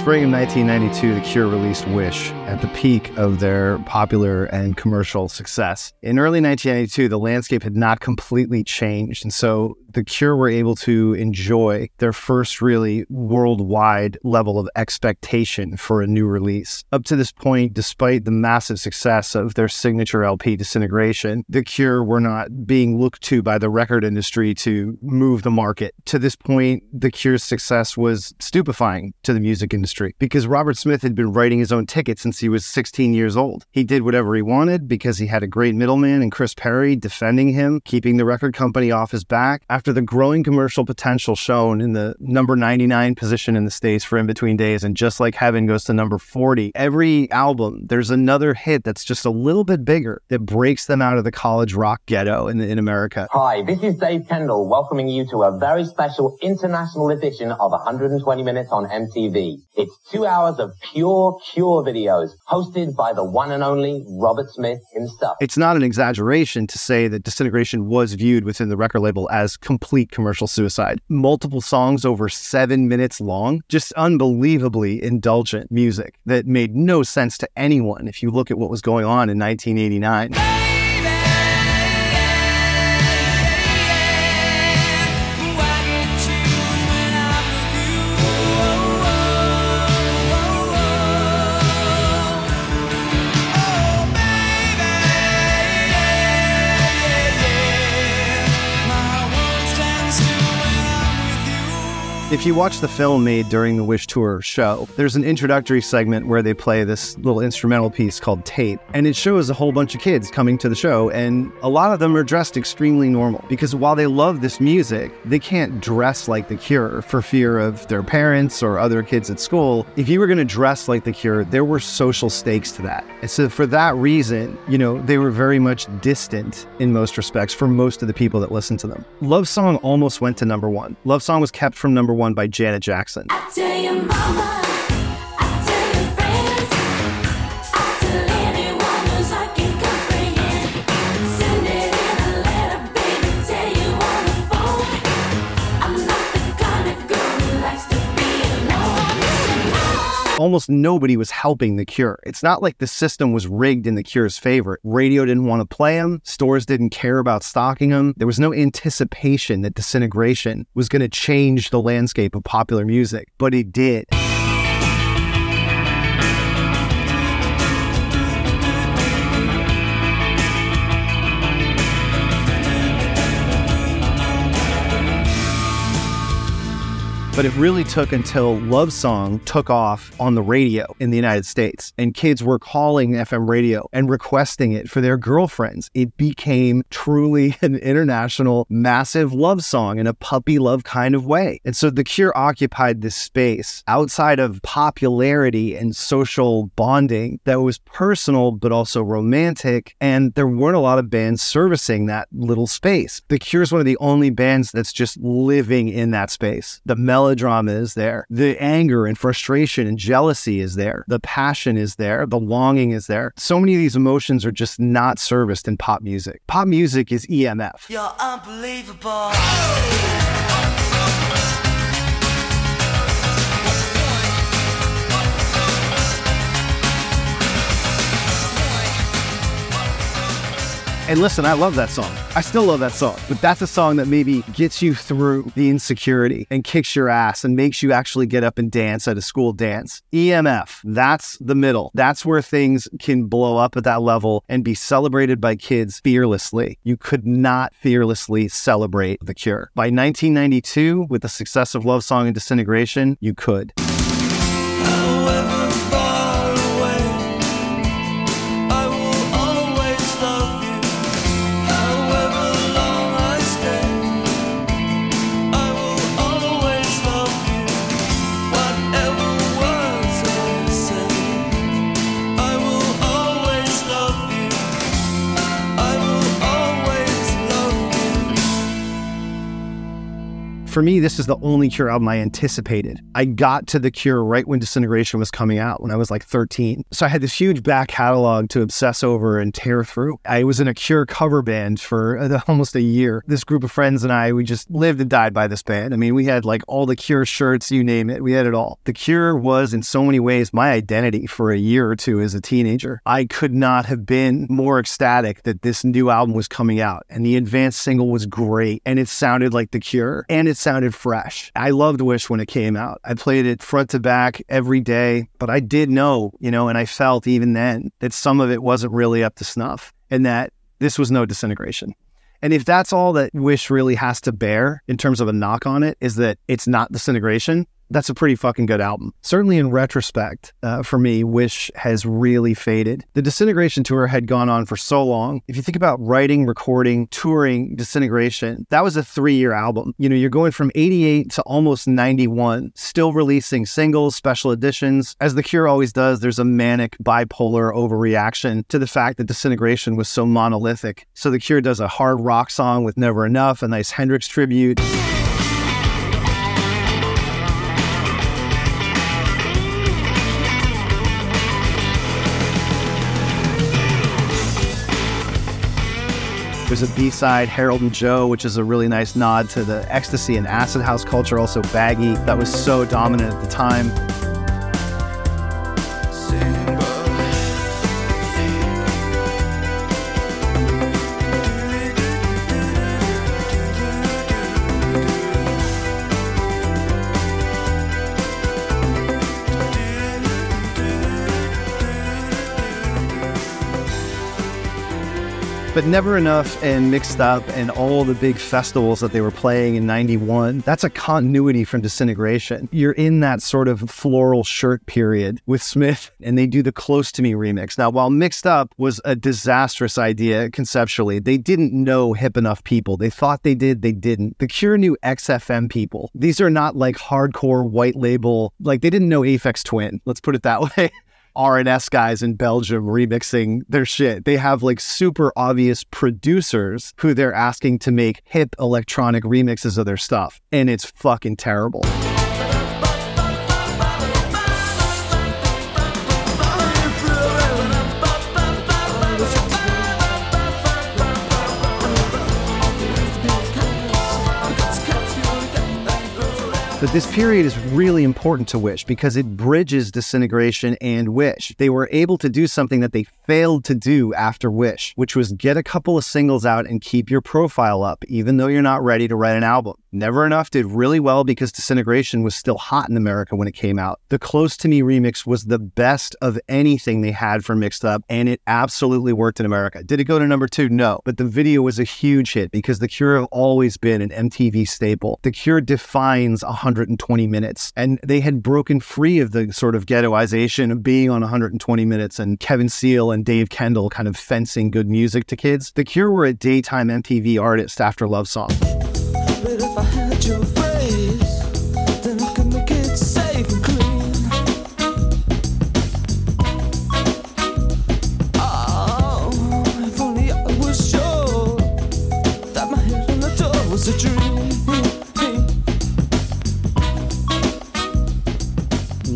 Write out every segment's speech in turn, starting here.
spring of 1992, The Cure released Wish at the peak of their popular and commercial success. In early 1992, the landscape had not completely changed, and so the Cure were able to enjoy their first really worldwide level of expectation for a new release. Up to this point, despite the massive success of their signature LP Disintegration, the Cure were not being looked to by the record industry to move the market. To this point, the Cure's success was stupefying to the music industry because Robert Smith had been writing his own tickets since he was 16 years old. He did whatever he wanted because he had a great middleman in Chris Parry defending him, keeping the record company off his back after the growing commercial potential shown in the number 99 position in the States for In Between Days and Just Like Heaven goes to number 40, every album, there's another hit that's just a little bit bigger that breaks them out of the college rock ghetto in, in America. Hi, this is Dave Kendall welcoming you to a very special international edition of 120 Minutes on MTV. It's two hours of pure Cure videos hosted by the one and only Robert Smith himself. It's not an exaggeration to say that Disintegration was viewed within the record label as complete commercial suicide. Multiple songs over seven minutes long, just unbelievably indulgent music that made no sense to anyone if you look at what was going on in 1989. If you watch the film made during the Wish Tour show, there's an introductory segment where they play this little instrumental piece called Tape, and it shows a whole bunch of kids coming to the show, and a lot of them are dressed extremely normal because while they love this music, they can't dress like The Cure for fear of their parents or other kids at school. If you were going to dress like The Cure, there were social stakes to that. And so for that reason, you know, they were very much distant in most respects for most of the people that listened to them. Love Song almost went to number one. Love Song was kept from number one by Janet Jackson. Almost nobody was helping the cure. It's not like the system was rigged in the cure's favor. Radio didn't want to play them, stores didn't care about stocking them. There was no anticipation that disintegration was going to change the landscape of popular music, but it did. But it really took until Love Song took off on the radio in the United States and kids were calling FM radio and requesting it for their girlfriends. It became truly an international massive love song in a puppy love kind of way. And so The Cure occupied this space outside of popularity and social bonding that was personal but also romantic. And there weren't a lot of bands servicing that little space. The Cure is one of the only bands that's just living in that space. The melody melodrama is there. The anger and frustration and jealousy is there. The passion is there. The longing is there. So many of these emotions are just not serviced in pop music. Pop music is EMF. You're unbelievable. And listen, I love that song. I still love that song, but that's a song that maybe gets you through the insecurity and kicks your ass and makes you actually get up and dance at a school dance. EMF, that's the middle. That's where things can blow up at that level and be celebrated by kids fearlessly. You could not fearlessly celebrate The Cure. By 1992, with the success of Love Song and Disintegration, you could. For me, this is the only Cure album I anticipated. I got to The Cure right when Disintegration was coming out when I was like 13. So I had this huge back catalog to obsess over and tear through. I was in a Cure cover band for uh, almost a year. This group of friends and I, we just lived and died by this band. I mean, we had like all the Cure shirts, you name it, we had it all. The Cure was in so many ways my identity for a year or two as a teenager. I could not have been more ecstatic that this new album was coming out and the advanced single was great and it sounded like The Cure and it sounded fresh. I loved Wish when it came out. I played it front to back every day, but I did know, you know, and I felt even then that some of it wasn't really up to snuff and that this was no disintegration. And if that's all that Wish really has to bear in terms of a knock on it, is that it's not disintegration, that's a pretty fucking good album. Certainly in retrospect, uh, for me, Wish has really faded. The Disintegration tour had gone on for so long. If you think about writing, recording, touring Disintegration, that was a three year album. You know, you're going from 88 to almost 91, still releasing singles, special editions. As The Cure always does, there's a manic bipolar overreaction to the fact that Disintegration was so monolithic. So The Cure does a hard rock song with Never Enough, a nice Hendrix tribute. There's a B-side, Harold and Joe, which is a really nice nod to the ecstasy and acid house culture, also baggy, that was so dominant at the time. But never enough and mixed up and all the big festivals that they were playing in 91 that's a continuity from disintegration. You're in that sort of floral shirt period with smith and they do the close to me remix. Now while mixed up was a disastrous idea conceptually they didn't know hip enough people. They thought they did they didn't. The cure knew xfm people these are not like hardcore white label like they didn't know aphex twin let's put it that way R&S guys in Belgium remixing their shit. They have like super obvious producers who they're asking to make hip electronic remixes of their stuff. And it's fucking terrible. But this period is really important to Wish because it bridges disintegration and Wish. They were able to do something that they failed to do after Wish, which was get a couple of singles out and keep your profile up, even though you're not ready to write an album. Never Enough did really well because Disintegration was still hot in America when it came out. The Close to Me remix was the best of anything they had for Mixed Up, and it absolutely worked in America. Did it go to number two? No. But the video was a huge hit because The Cure have always been an MTV staple. The Cure defines 120 minutes, and they had broken free of the sort of ghettoization of being on 120 minutes and Kevin Seal and Dave Kendall kind of fencing good music to kids. The Cure were a daytime MTV artist after Love Song if I had your face.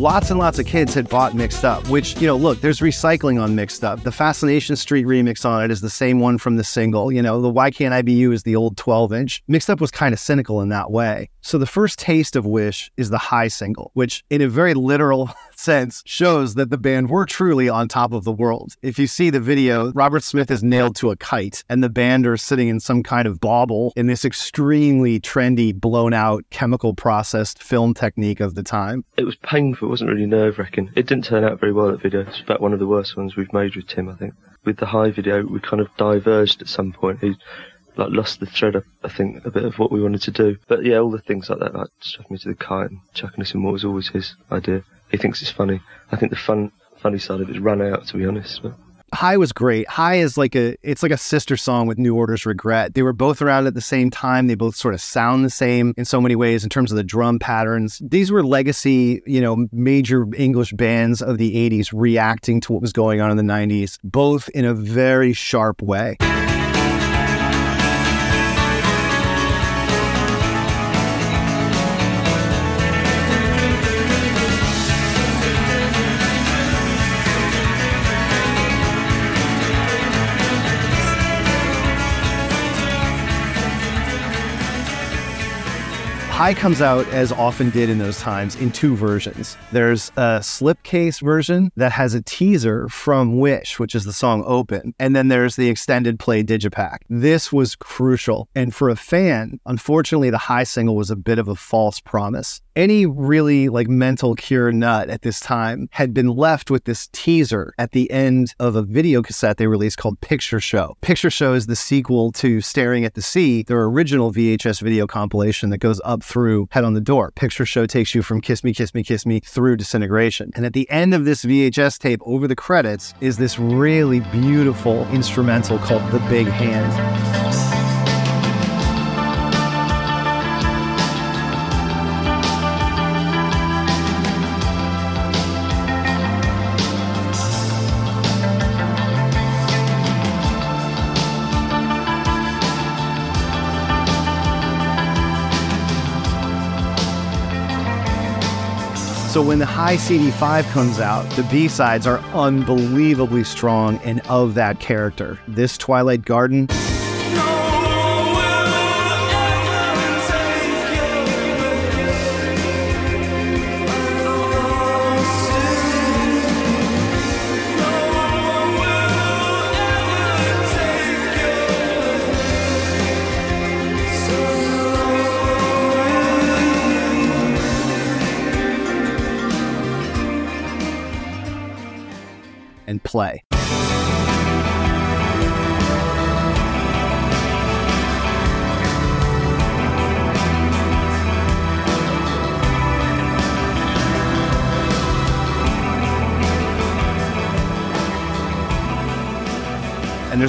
Lots and lots of kids had bought Mixed Up, which, you know, look, there's recycling on Mixed Up. The Fascination Street remix on it is the same one from the single. You know, the Why Can't I Be You is the old 12 inch. Mixed Up was kind of cynical in that way. So the first taste of Wish is the high single, which in a very literal sense shows that the band were truly on top of the world. If you see the video, Robert Smith is nailed to a kite and the band are sitting in some kind of bauble in this extremely trendy, blown out, chemical processed film technique of the time. It was painful, wasn't really nerve wracking. It didn't turn out very well, that video. It's about one of the worst ones we've made with Tim, I think. With the high video, we kind of diverged at some point. He like lost the thread, I think, a bit of what we wanted to do. But yeah, all the things like that, like stuffing me to the kite and chucking us in water was always his idea. He thinks it's funny. I think the fun, funny side of it's run out, to be honest. But. High was great. High is like a it's like a sister song with New Order's Regret. They were both around at the same time. They both sort of sound the same in so many ways in terms of the drum patterns. These were legacy, you know, major English bands of the 80s reacting to what was going on in the 90s, both in a very sharp way. High comes out, as often did in those times, in two versions. There's a slipcase version that has a teaser from Wish, which is the song Open, and then there's the extended play Digipack. This was crucial. And for a fan, unfortunately, the High single was a bit of a false promise any really like mental cure nut at this time had been left with this teaser at the end of a video cassette they released called Picture Show. Picture Show is the sequel to Staring at the Sea, their original VHS video compilation that goes up through Head on the Door. Picture Show takes you from Kiss Me, Kiss Me, Kiss Me through Disintegration. And at the end of this VHS tape, over the credits, is this really beautiful instrumental called The Big Hand. So when the high CD5 comes out, the B-sides are unbelievably strong and of that character. This Twilight Garden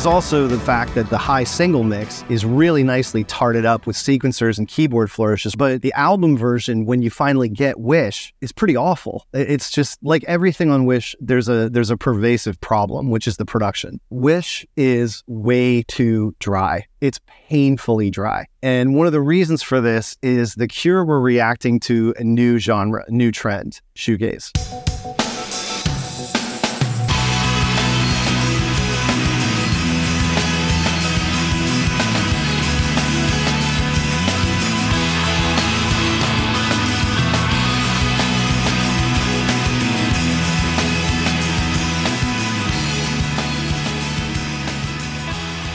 also the fact that the high single mix is really nicely tarted up with sequencers and keyboard flourishes. But the album version, when you finally get Wish, is pretty awful. It's just like everything on Wish, there's a there's a pervasive problem, which is the production. Wish is way too dry. It's painfully dry. And one of the reasons for this is the Cure were reacting to a new genre, new trend, shoegaze.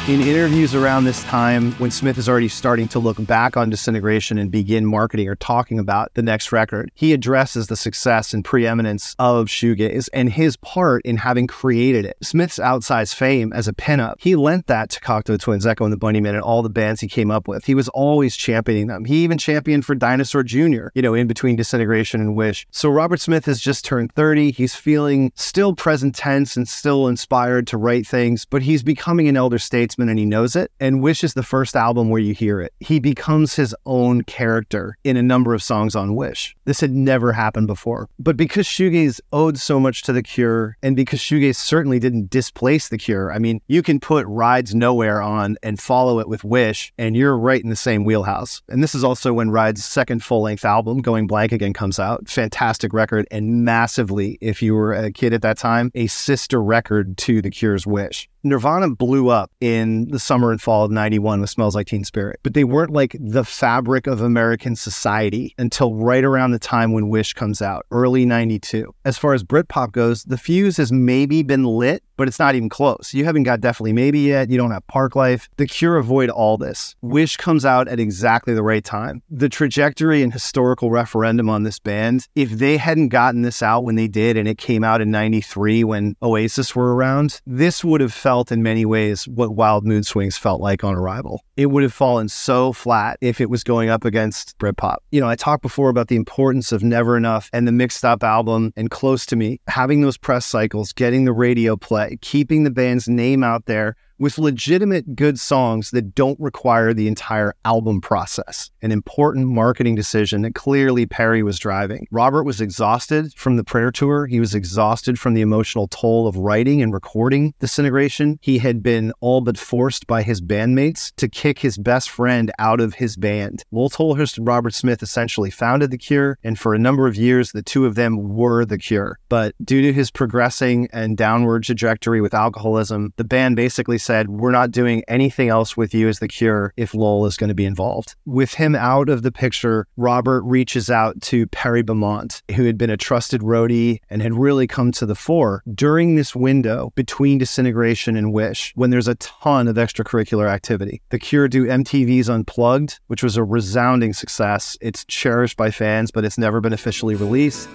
In interviews around this time, when Smith is already starting to look back on disintegration and begin marketing or talking about the next record, he addresses the success and preeminence of shoegaze and his part in having created it. Smith's outsized fame as a pinup, he lent that to Cocteau Twins, Echo and the Bunnymen, and all the bands he came up with. He was always championing them. He even championed for Dinosaur Jr., you know, in between disintegration and Wish. So Robert Smith has just turned 30. He's feeling still present tense and still inspired to write things, but he's becoming an elder statesman and he knows it. And Wish is the first album where you hear it. He becomes his own character in a number of songs on Wish. This had never happened before. But because Shoegaze owed so much to The Cure, and because Shoegaze certainly didn't displace The Cure, I mean, you can put Rides Nowhere on and follow it with Wish, and you're right in the same wheelhouse. And this is also when Ride's second full length album, Going Blank Again, comes out. Fantastic record, and massively, if you were a kid at that time, a sister record to The Cure's Wish. Nirvana blew up in the summer and fall of 91 with Smells Like Teen Spirit, but they weren't like the fabric of American society until right around the time when Wish comes out, early 92. As far as Britpop goes, the fuse has maybe been lit but it's not even close. You haven't got Definitely Maybe yet. You don't have Parklife. The Cure avoid all this. Wish comes out at exactly the right time. The trajectory and historical referendum on this band, if they hadn't gotten this out when they did and it came out in 93 when Oasis were around, this would have felt in many ways what Wild Mood Swings felt like on arrival. It would have fallen so flat if it was going up against Britpop. You know, I talked before about the importance of Never Enough and the mixed up album and Close to Me, having those press cycles, getting the radio play keeping the band's name out there with legitimate good songs that don't require the entire album process. An important marketing decision that clearly Parry was driving. Robert was exhausted from the prayer tour. He was exhausted from the emotional toll of writing and recording Disintegration. He had been all but forced by his bandmates to kick his best friend out of his band. Lol Tolhurst and Robert Smith essentially founded The Cure, and for a number of years, the two of them were The Cure. But due to his progressing and downward trajectory with alcoholism, the band basically said, said, We're not doing anything else with you as the cure if Lol is going to be involved. With him out of the picture, Robert reaches out to Perry Bamonte, who had been a trusted roadie and had really come to the fore during this window between Disintegration and Wish, when there's a ton of extracurricular activity. The Cure do MTV's Unplugged, which was a resounding success. It's cherished by fans, but it's never been officially released.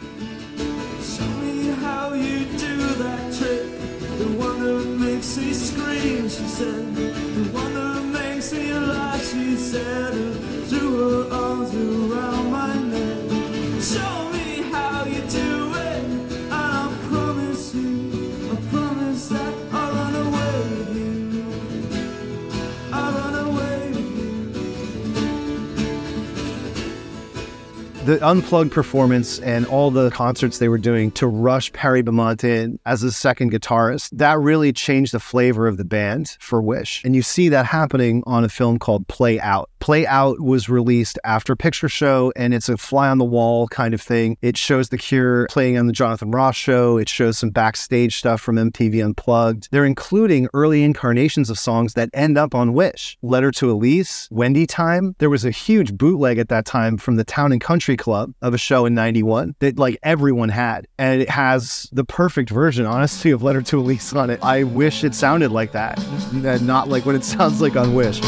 The unplugged performance and all the concerts they were doing to rush Perry Bamonte in as a second guitarist, that really changed the flavor of the band for Wish. And you see that happening on a film called Play Out. Play Out was released after Picture Show, and it's a fly on the wall kind of thing. It shows The Cure playing on the Jonathan Ross show, it shows some backstage stuff from MTV Unplugged. They're including early incarnations of songs that end up on Wish. Letter to Elise, Wendy Time. There was a huge bootleg at that time from the Town and Country Club of a show in 91 that like everyone had. And it has the perfect version, honestly, of Letter to Elise on it. I wish it sounded like that, and not like what it sounds like on Wish.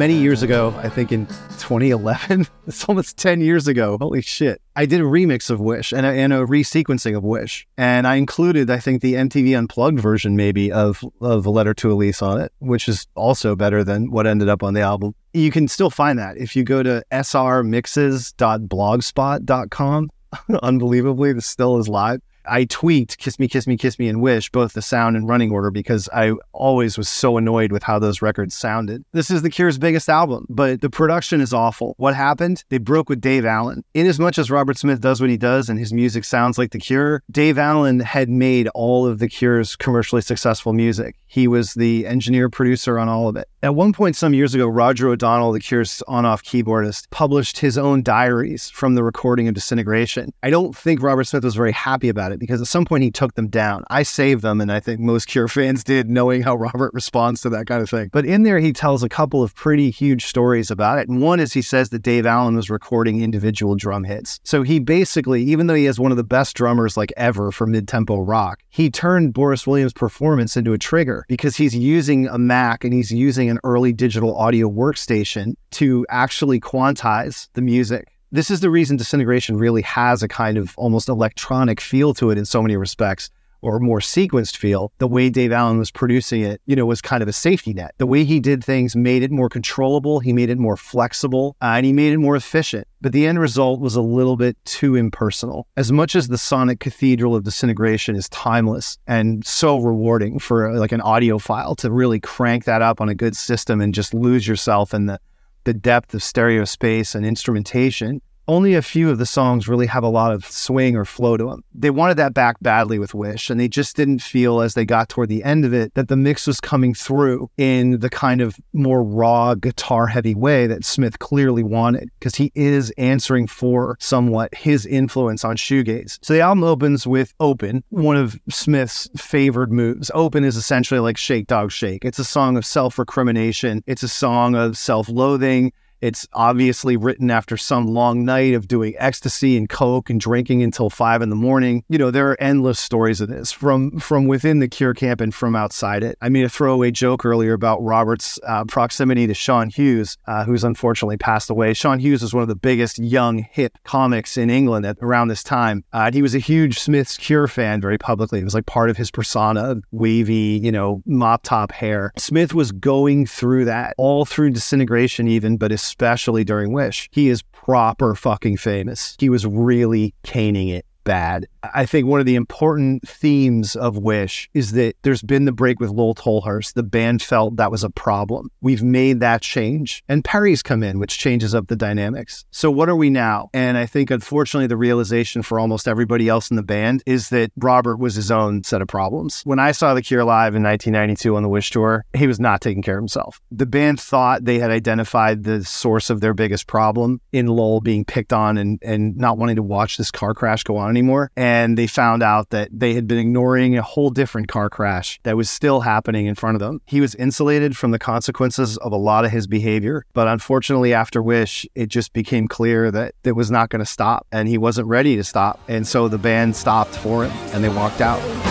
Many years ago, I think in 2011, it's almost 10 years ago. Holy shit. I did a remix of Wish and a, and a resequencing of Wish. And I included, I think, the MTV Unplugged version, maybe, of, of A Letter to Elise on it, which is also better than what ended up on the album. You can still find that if you go to srmixes.blogspot.com. Unbelievably, this still is live. I tweaked Kiss Me, Kiss Me, Kiss Me, and Wish, both the sound and running order, because I always was so annoyed with how those records sounded. This is The Cure's biggest album, but the production is awful. What happened? They broke with Dave Allen. In as much as Robert Smith does what he does and his music sounds like The Cure, Dave Allen had made all of The Cure's commercially successful music. He was the engineer producer on all of it. At one point, some years ago, Roger O'Donnell, The Cure's on off keyboardist, published his own diaries from the recording of Disintegration. I don't think Robert Smith was very happy about it because at some point he took them down. I saved them, and I think most Cure fans did, knowing how Robert responds to that kind of thing. But in there, he tells a couple of pretty huge stories about it. And one is he says that Dave Allen was recording individual drum hits. So he basically, even though he has one of the best drummers like ever for mid tempo rock, he turned Boris Williams' performance into a trigger because he's using a Mac and he's using an early digital audio workstation to actually quantize the music. This is the reason Disintegration really has a kind of almost electronic feel to it in so many respects, or more sequenced feel. The way Dave Allen was producing it, you know, was kind of a safety net. The way he did things made it more controllable, he made it more flexible, uh, and he made it more efficient. But the end result was a little bit too impersonal. As much as the sonic cathedral of disintegration is timeless and so rewarding for like an audiophile to really crank that up on a good system and just lose yourself in the the depth of stereo space and instrumentation, only a few of the songs really have a lot of swing or flow to them. They wanted that back badly with Wish, and they just didn't feel as they got toward the end of it that the mix was coming through in the kind of more raw guitar heavy way that Smith clearly wanted, because he is answering for somewhat his influence on shoegaze. So the album opens with Open, one of Smith's favored moves. Open is essentially like Shake Dog Shake. It's a song of self recrimination, it's a song of self loathing. It's obviously written after some long night of doing ecstasy and coke and drinking until five in the morning. You know, there are endless stories of this from from within the Cure camp and from outside it. I made a throwaway joke earlier about Robert's uh, proximity to Sean Hughes, uh, who's unfortunately passed away. Sean Hughes was one of the biggest young hip comics in England at around this time. Uh, and he was a huge Smith's Cure fan very publicly. It was like part of his persona, wavy, you know, mop top hair. Smith was going through that all through disintegration, even, but especially during Wish. He is proper fucking famous. He was really caning it bad. I think one of the important themes of Wish is that there's been the break with Lol Tolhurst. The band felt that was a problem. We've made that change. And Perry's come in, which changes up the dynamics. So what are we now? And I think unfortunately the realization for almost everybody else in the band is that Robert was his own set of problems. When I saw The Cure live in 1992 on the Wish tour, he was not taking care of himself. The band thought they had identified the source of their biggest problem in Lowell being picked on and, and not wanting to watch this car crash go on anymore. And they found out that they had been ignoring a whole different car crash that was still happening in front of them. He was insulated from the consequences of a lot of his behavior. But unfortunately, after Wish, it just became clear that it was not going to stop and he wasn't ready to stop. And so the band stopped for him and they walked out.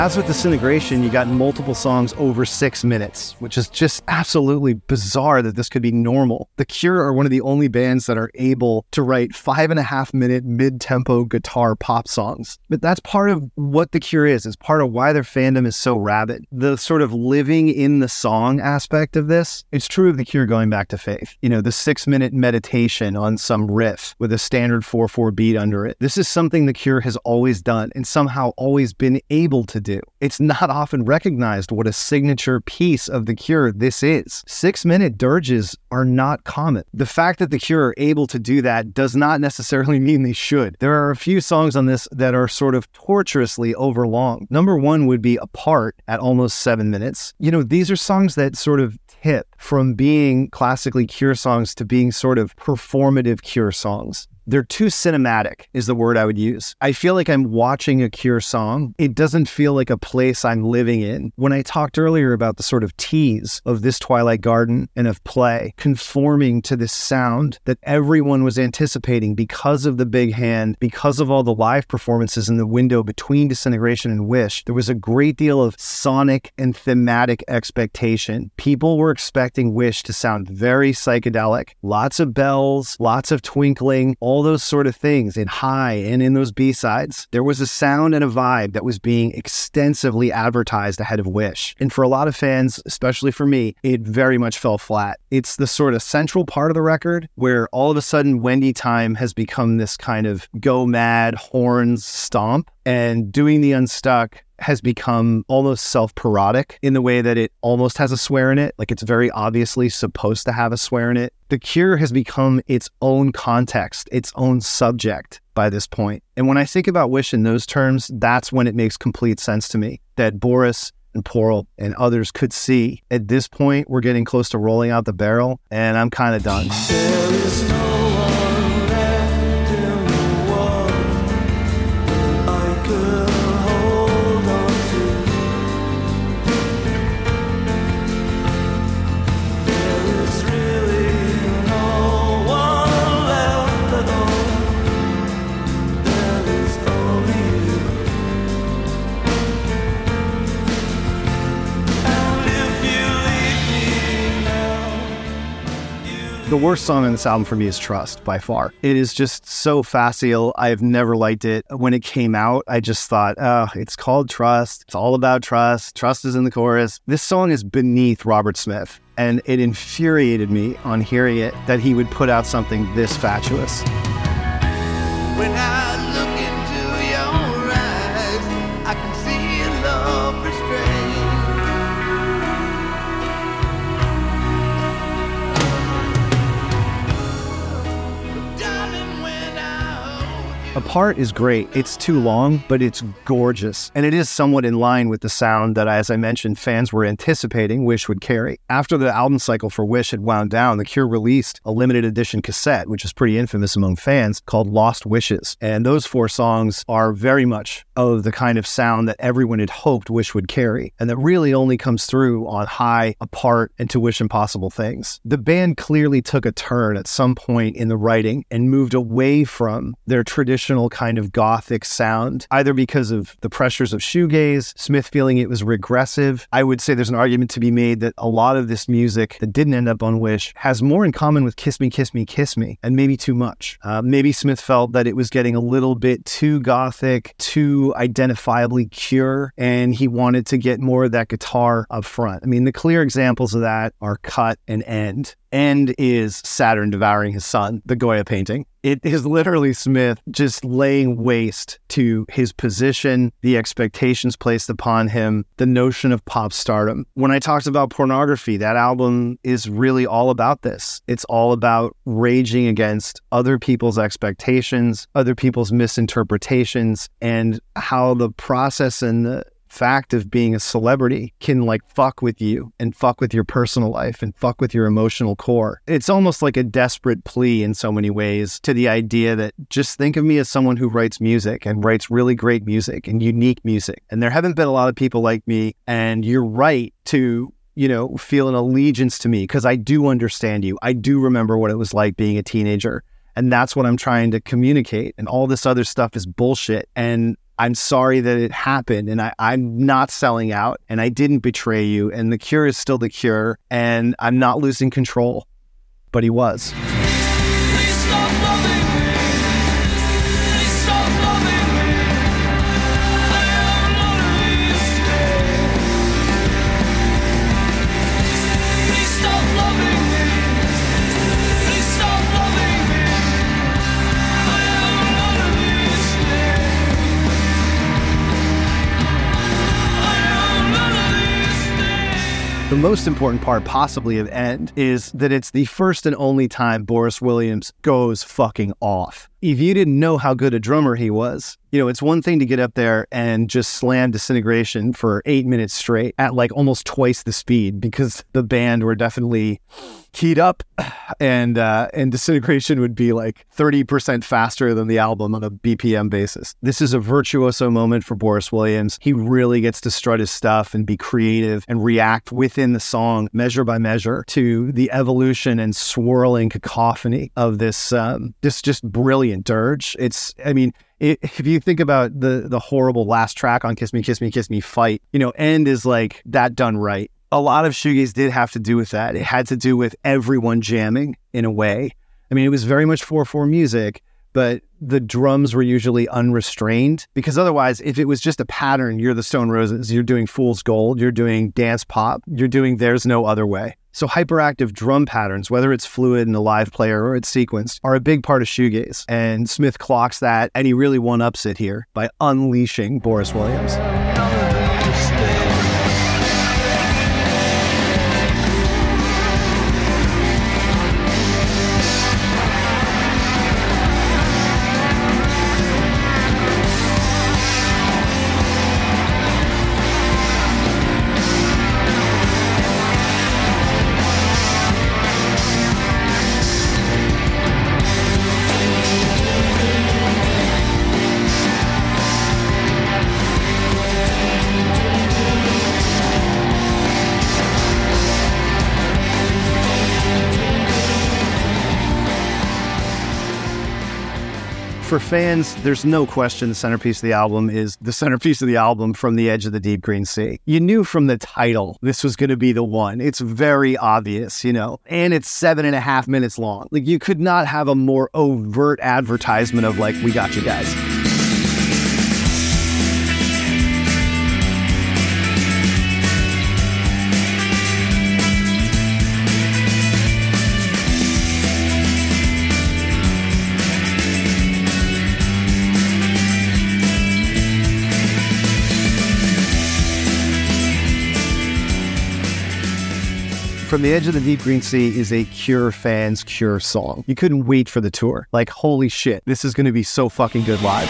As with Disintegration, you got multiple songs over six minutes, which is just absolutely bizarre that this could be normal. The Cure are one of the only bands that are able to write five and a half minute mid tempo guitar pop songs. But that's part of what The Cure is. It's part of why their fandom is so rabid. The sort of living in the song aspect of this, it's true of The Cure going back to faith. You know, the six minute meditation on some riff with a standard 4 4 beat under it. This is something The Cure has always done and somehow always been able to do. It's not often recognized what a signature piece of The Cure this is. Six minute dirges are not common. The fact that The Cure are able to do that does not necessarily mean they should. There are a few songs on this that are sort of torturously overlong. Number one would be Apart at almost seven minutes. You know, these are songs that sort of tip from being classically Cure songs to being sort of performative Cure songs. They're too cinematic, is the word I would use. I feel like I'm watching a Cure song. It doesn't feel like a place I'm living in. When I talked earlier about the sort of tease of this Twilight Garden and of play conforming to this sound that everyone was anticipating because of the big hand, because of all the live performances in the window between Disintegration and Wish, there was a great deal of sonic and thematic expectation. People were expecting Wish to sound very psychedelic, lots of bells, lots of twinkling, all those sort of things in high and in those B sides. There was a sound and a vibe that was being extensively advertised ahead of Wish. And for a lot of fans, especially for me, it very much fell flat. It's the sort of central part of the record where all of a sudden Wendy Time has become this kind of go mad horns stomp and doing the unstuck has become almost self parodic in the way that it almost has a swear in it. Like it's very obviously supposed to have a swear in it. The Cure has become its own context, its own subject by this point. And when I think about Wish in those terms, that's when it makes complete sense to me that Boris and Porl and others could see at this point we're getting close to rolling out the barrel and I'm kind of done. The worst song on this album for me is Trust by far. It is just so facile. I've never liked it. When it came out, I just thought, oh, it's called Trust. It's all about trust. Trust is in the chorus. This song is beneath Robert Smith. And it infuriated me on hearing it that he would put out something this fatuous. Apart is great. It's too long, but it's gorgeous. And it is somewhat in line with the sound that, as I mentioned, fans were anticipating Wish would carry. After the album cycle for Wish had wound down, The Cure released a limited edition cassette, which is pretty infamous among fans, called Lost Wishes. And those four songs are very much of the kind of sound that everyone had hoped Wish would carry, and that really only comes through on High, Apart, and To Wish Impossible Things. The band clearly took a turn at some point in the writing and moved away from their traditional traditional kind of gothic sound, either because of the pressures of shoegaze, Smith feeling it was regressive. I would say there's an argument to be made that a lot of this music that didn't end up on Wish has more in common with Kiss Me, Kiss Me, Kiss Me, and maybe too much. Uh, maybe Smith felt that it was getting a little bit too gothic, too identifiably Cure, and he wanted to get more of that guitar up front. I mean, the clear examples of that are Cut and End. End is Saturn devouring his son, the Goya painting. It is literally Smith just laying waste to his position, the expectations placed upon him, the notion of pop stardom. When I talked about pornography, that album is really all about this. It's all about raging against other people's expectations, other people's misinterpretations, and how the process and the fact of being a celebrity can like fuck with you and fuck with your personal life and fuck with your emotional core. It's almost like a desperate plea in so many ways to the idea that just think of me as someone who writes music and writes really great music and unique music. And there haven't been a lot of people like me. And you're right to you know, feel an allegiance to me because I do understand you. I do remember what it was like being a teenager. And that's what I'm trying to communicate. And all this other stuff is bullshit. And I'm sorry that it happened. And I, I'm not selling out and I didn't betray you. And the cure is still the cure. And I'm not losing control. But he was. The most important part, possibly, of End is that it's the first and only time Boris Williams goes fucking off. If you didn't know how good a drummer he was, you know, it's one thing to get up there and just slam disintegration for eight minutes straight at like almost twice the speed because the band were definitely keyed up and uh, and disintegration would be like 30% faster than the album on a BPM basis. This is a virtuoso moment for Boris Williams. He really gets to strut his stuff and be creative and react within the song measure by measure to the evolution and swirling cacophony of this um, this just brilliant dirge. It's I mean i if you think about the the horrible last track on Kiss Me, Kiss Me, Kiss Me, Fight, you know, end is like that done right. A lot of shoegaze did have to do with that. It had to do with everyone jamming in a way. I mean, it was very much 4 4 music, but the drums were usually unrestrained because otherwise, if it was just a pattern, you're the Stone Roses, you're doing Fool's Gold, you're doing dance pop, you're doing There's No Other Way. So, hyperactive drum patterns, whether it's fluid in a live player or it's sequenced, are a big part of shoegaze. And Smith clocks that, and he really one ups it here by unleashing Boris Williams. For fans, there's no question the centerpiece of the album is the centerpiece of the album from the edge of the deep green sea. You knew from the title this was going to be the one. It's very obvious, you know, and it's seven and a half minutes long. Like you could not have a more overt advertisement of like, we got you guys. From the Edge of the Deep Green Sea is a Cure fans Cure song. You couldn't wait for the tour. Like, holy shit, this is going to be so fucking good live.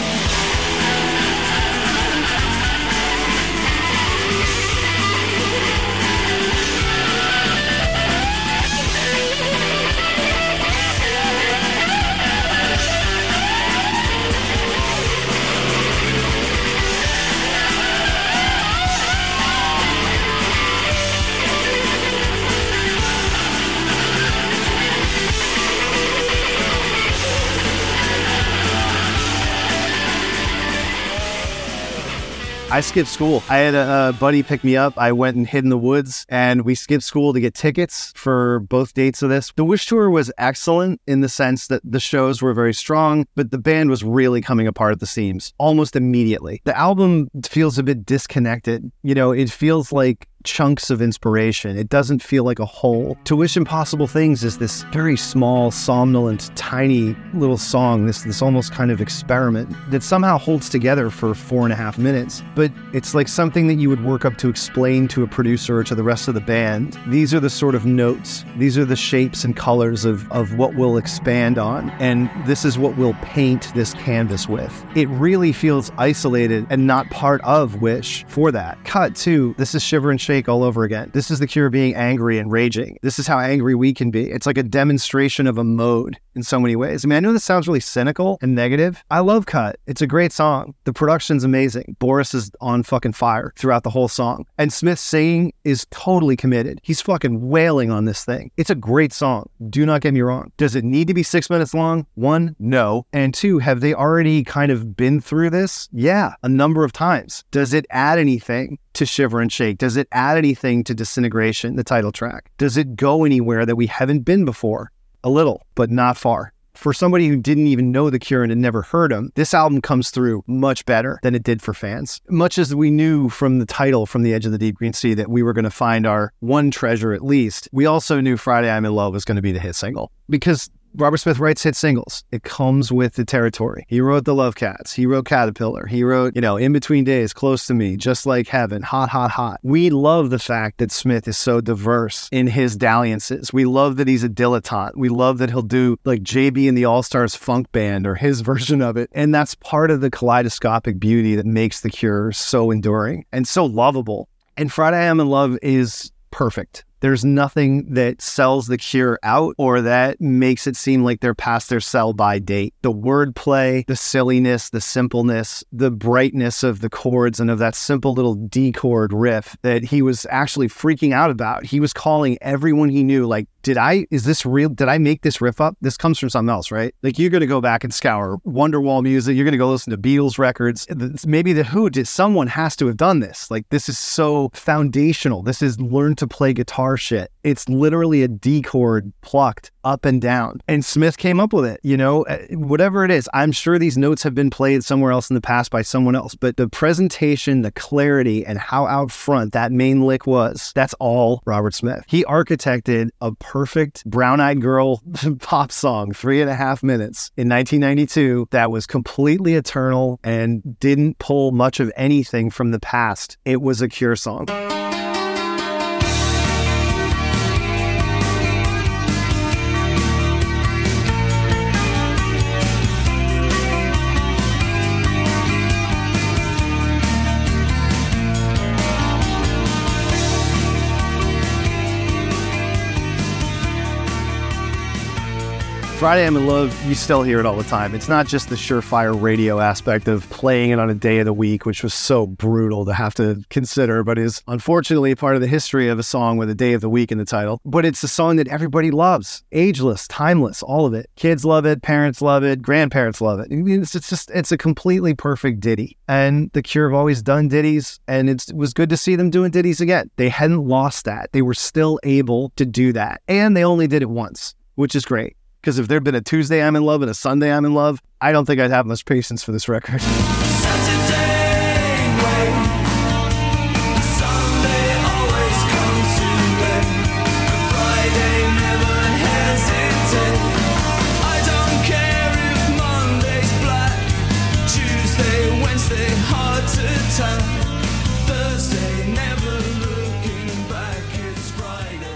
I skipped school. I had a, a buddy pick me up. I went and hid in the woods and we skipped school to get tickets for both dates of this. The Wish tour was excellent in the sense that the shows were very strong, but the band was really coming apart at the seams almost immediately. The album feels a bit disconnected. You know, it feels like chunks of inspiration. It doesn't feel like a whole. To Wish Impossible Things is this very small, somnolent, tiny little song, this this almost kind of experiment that somehow holds together for four and a half minutes. But it's like something that you would work up to explain to a producer or to the rest of the band. These are the sort of notes, these are the shapes and colors of, of what we'll expand on. And this is what we'll paint this canvas with. It really feels isolated and not part of Wish for that. Cut two, this is Shiver and Shake all over again. This is the cure being angry and raging. This is how angry we can be. It's like a demonstration of a mode in so many ways. I mean, I know this sounds really cynical and negative. I love Cut. It's a great song. The production's amazing. Boris is on fucking fire throughout the whole song. And Smith singing is totally committed. He's fucking wailing on this thing. It's a great song. Do not get me wrong. Does it need to be six minutes long? One, no. And two, have they already kind of been through this? Yeah, a number of times. Does it add anything? to Shiver and Shake? Does it anything to Disintegration, the title track? Does it go anywhere that we haven't been before? A little, but not far. For somebody who didn't even know The Cure and had never heard them, this album comes through much better than it did for fans. Much as we knew from the title, From the Edge of the Deep Green Sea, that we were going to find our one treasure at least, we also knew Friday I'm in Love was going to be the hit single. Because Robert Smith writes hit singles. It comes with the territory. He wrote The Lovecats. He wrote Caterpillar. He wrote, you know, In Between Days, Close to Me, Just Like Heaven, Hot, Hot, Hot. We love the fact that Smith is so diverse in his dalliances. We love that he's a dilettante. We love that he'll do like JB and the All Stars Funk Band or his version of it. And that's part of the kaleidoscopic beauty that makes The Cure so enduring and so lovable. And Friday I Am in Love is perfect. There's nothing that sells the cure out or that makes it seem like they're past their sell by date. The wordplay, the silliness, the simpleness, the brightness of the chords and of that simple little D chord riff that he was actually freaking out about. He was calling everyone he knew, like, did I, is this real? Did I make this riff up? This comes from something else, right? Like, you're going to go back and scour Wonderwall music. You're going to go listen to Beatles records. Maybe the Who did, someone has to have done this. Like, this is so foundational. This is learn to play guitar shit. It's literally a D chord plucked up and down. And Smith came up with it, you know, uh, whatever it is. I'm sure these notes have been played somewhere else in the past by someone else, but the presentation, the clarity, and how out front that main lick was, that's all Robert Smith. He architected a perfect brown eyed girl pop song, three and a half minutes in 1992, that was completely eternal and didn't pull much of anything from the past. It was a cure song. Friday I'm in Love, you still hear it all the time. It's not just the surefire radio aspect of playing it on a day of the week, which was so brutal to have to consider, but is unfortunately part of the history of a song with a day of the week in the title. But it's a song that everybody loves. Ageless, timeless, all of it. Kids love it, parents love it, grandparents love it. It's, it's just, it's a completely perfect ditty. And The Cure have always done ditties, and it was good to see them doing ditties again. They hadn't lost that. They were still able to do that. And they only did it once, which is great. Because if there'd been a Tuesday I'm in love and a Sunday I'm in love, I don't think I'd have much patience for this record.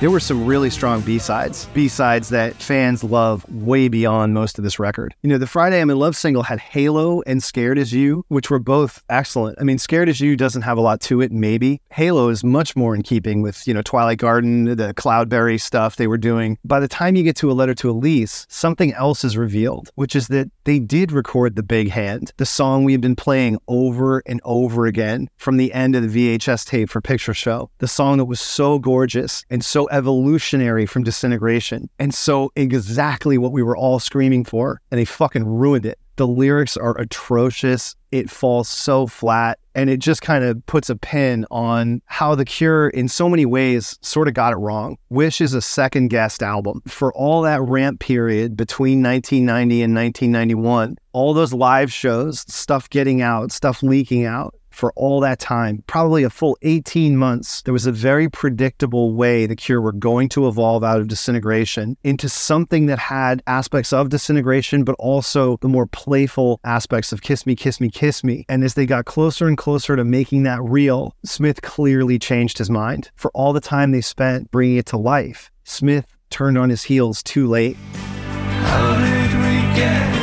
There were some really strong B sides, B sides that fans love way beyond most of this record. You know, the Friday I'm in Love single had Halo and Scared as You, which were both excellent. I mean, Scared as You doesn't have a lot to it, maybe. Halo is much more in keeping with, you know, Twilight Garden, the Cloudberry stuff they were doing. By the time you get to A Letter to Elise, something else is revealed, which is that they did record The Big Hand, the song we have been playing over and over again from the end of the VHS tape for Picture Show. The song that was so gorgeous and so evolutionary from disintegration and so exactly what we were all screaming for and they fucking ruined it The lyrics are atrocious. It falls so flat. And it just kind of puts a pin on how The Cure, in so many ways, sort of got it wrong. Wish is a second guest album. For all that ramp period between 1990 and 1991, all those live shows, stuff getting out, stuff leaking out, for all that time, probably a full 18 months, there was a very predictable way the Cure were going to evolve out of disintegration into something that had aspects of disintegration, but also the more playful aspects of Kiss Me, Kiss Me, Kiss Me. And as they got closer and closer to making that real, Smith clearly changed his mind. For all the time they spent bringing it to life, Smith turned on his heels too late. How did we get